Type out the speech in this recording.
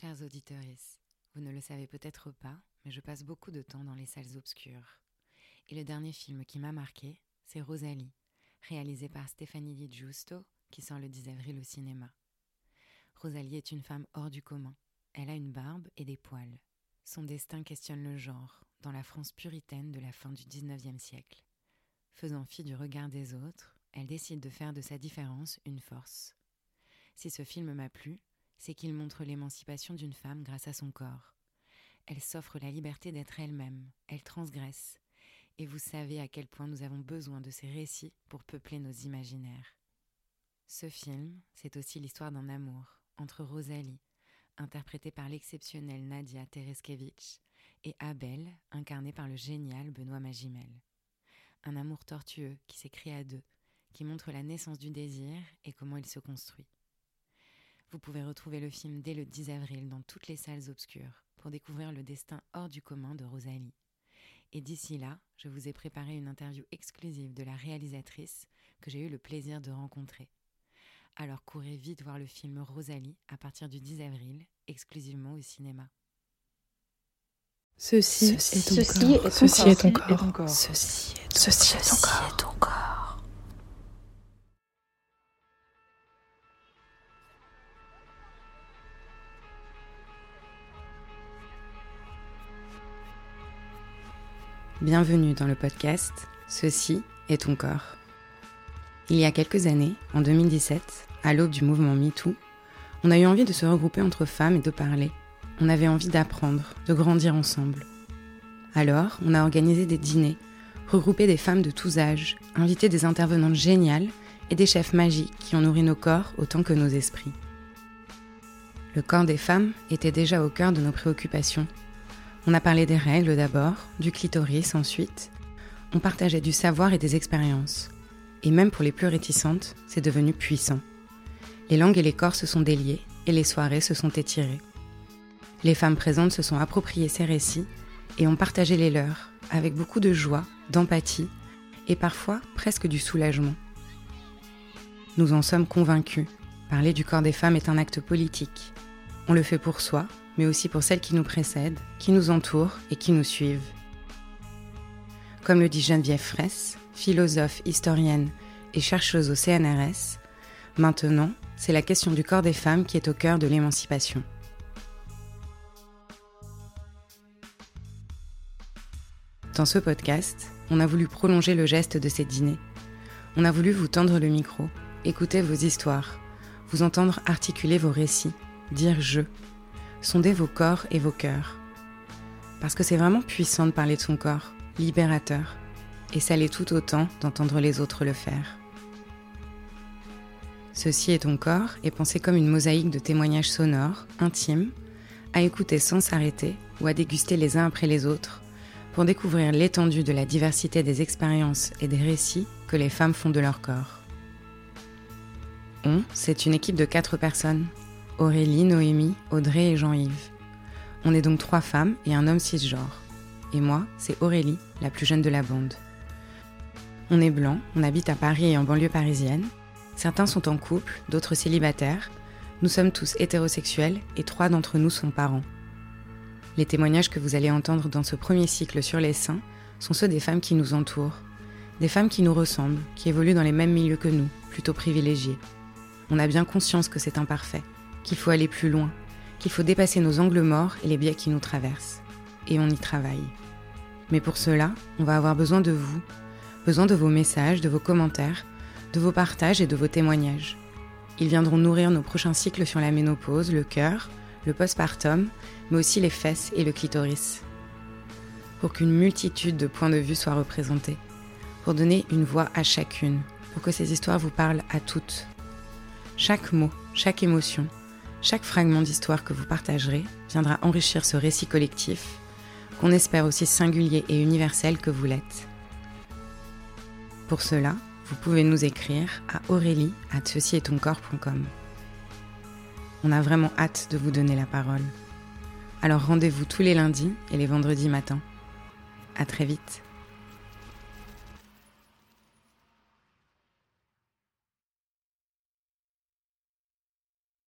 Chers auditeurs, vous ne le savez peut-être pas, mais je passe beaucoup de temps dans les salles obscures. Et le dernier film qui m'a marqué, c'est Rosalie, réalisé par Stéphanie Di Giusto, qui sort le 10 avril au cinéma. Rosalie est une femme hors du commun. Elle a une barbe et des poils. Son destin questionne le genre, dans la France puritaine de la fin du 19e siècle. Faisant fi du regard des autres, elle décide de faire de sa différence une force. Si ce film m'a plu, c'est qu'il montre l'émancipation d'une femme grâce à son corps. Elle s'offre la liberté d'être elle-même, elle transgresse. Et vous savez à quel point nous avons besoin de ces récits pour peupler nos imaginaires. Ce film, c'est aussi l'histoire d'un amour entre Rosalie, interprétée par l'exceptionnelle Nadia Tereskevich, et Abel, incarné par le génial Benoît Magimel. Un amour tortueux qui s'écrit à deux, qui montre la naissance du désir et comment il se construit. Vous pouvez retrouver le film dès le 10 avril dans toutes les salles obscures pour découvrir le destin hors du commun de Rosalie. Et d'ici là, je vous ai préparé une interview exclusive de la réalisatrice que j'ai eu le plaisir de rencontrer. Alors courez vite voir le film Rosalie à partir du 10 avril, exclusivement au cinéma. Ceci, est, ton Ceci est ton corps. Ceci est ton corps. Bienvenue dans le podcast Ceci est ton corps. Il y a quelques années, en 2017, à l'aube du mouvement MeToo, on a eu envie de se regrouper entre femmes et de parler. On avait envie d'apprendre, de grandir ensemble. Alors, on a organisé des dîners, regroupé des femmes de tous âges, invité des intervenantes géniales et des chefs magiques qui ont nourri nos corps autant que nos esprits. Le corps des femmes était déjà au cœur de nos préoccupations on a parlé des règles d'abord, du clitoris ensuite. On partageait du savoir et des expériences. Et même pour les plus réticentes, c'est devenu puissant. Les langues et les corps se sont déliés et les soirées se sont étirées. Les femmes présentes se sont appropriées ces récits et ont partagé les leurs, avec beaucoup de joie, d'empathie et parfois presque du soulagement. Nous en sommes convaincus. Parler du corps des femmes est un acte politique. On le fait pour soi, mais aussi pour celles qui nous précèdent, qui nous entourent et qui nous suivent. Comme le dit Geneviève Fraisse, philosophe, historienne et chercheuse au CNRS, maintenant, c'est la question du corps des femmes qui est au cœur de l'émancipation. Dans ce podcast, on a voulu prolonger le geste de ces dîners. On a voulu vous tendre le micro, écouter vos histoires, vous entendre articuler vos récits, dire je, sondez vos corps et vos cœurs. Parce que c'est vraiment puissant de parler de son corps, libérateur, et ça l'est tout autant d'entendre les autres le faire. Ceci est ton corps est pensé comme une mosaïque de témoignages sonores, intimes, à écouter sans s'arrêter ou à déguster les uns après les autres, pour découvrir l'étendue de la diversité des expériences et des récits que les femmes font de leur corps. On, c'est une équipe de quatre personnes, Aurélie, Noémie, Audrey et Jean-Yves. On est donc trois femmes et un homme cisgenre. Et moi, c'est Aurélie, la plus jeune de la bande. On est blanc, on habite à Paris et en banlieue parisienne. Certains sont en couple, d'autres célibataires. Nous sommes tous hétérosexuels et trois d'entre nous sont parents. Les témoignages que vous allez entendre dans ce premier cycle sur les seins sont ceux des femmes qui nous entourent. Des femmes qui nous ressemblent, qui évoluent dans les mêmes milieux que nous, plutôt privilégiés. On a bien conscience que c'est imparfait qu'il faut aller plus loin, qu'il faut dépasser nos angles morts et les biais qui nous traversent. Et on y travaille. Mais pour cela, on va avoir besoin de vous, besoin de vos messages, de vos commentaires, de vos partages et de vos témoignages. Ils viendront nourrir nos prochains cycles sur la ménopause, le cœur, le postpartum, mais aussi les fesses et le clitoris. Pour qu'une multitude de points de vue soient représentés, pour donner une voix à chacune, pour que ces histoires vous parlent à toutes. Chaque mot, chaque émotion, chaque fragment d'histoire que vous partagerez viendra enrichir ce récit collectif, qu'on espère aussi singulier et universel que vous l'êtes. Pour cela, vous pouvez nous écrire à aurélie On a vraiment hâte de vous donner la parole. Alors rendez-vous tous les lundis et les vendredis matins. À très vite.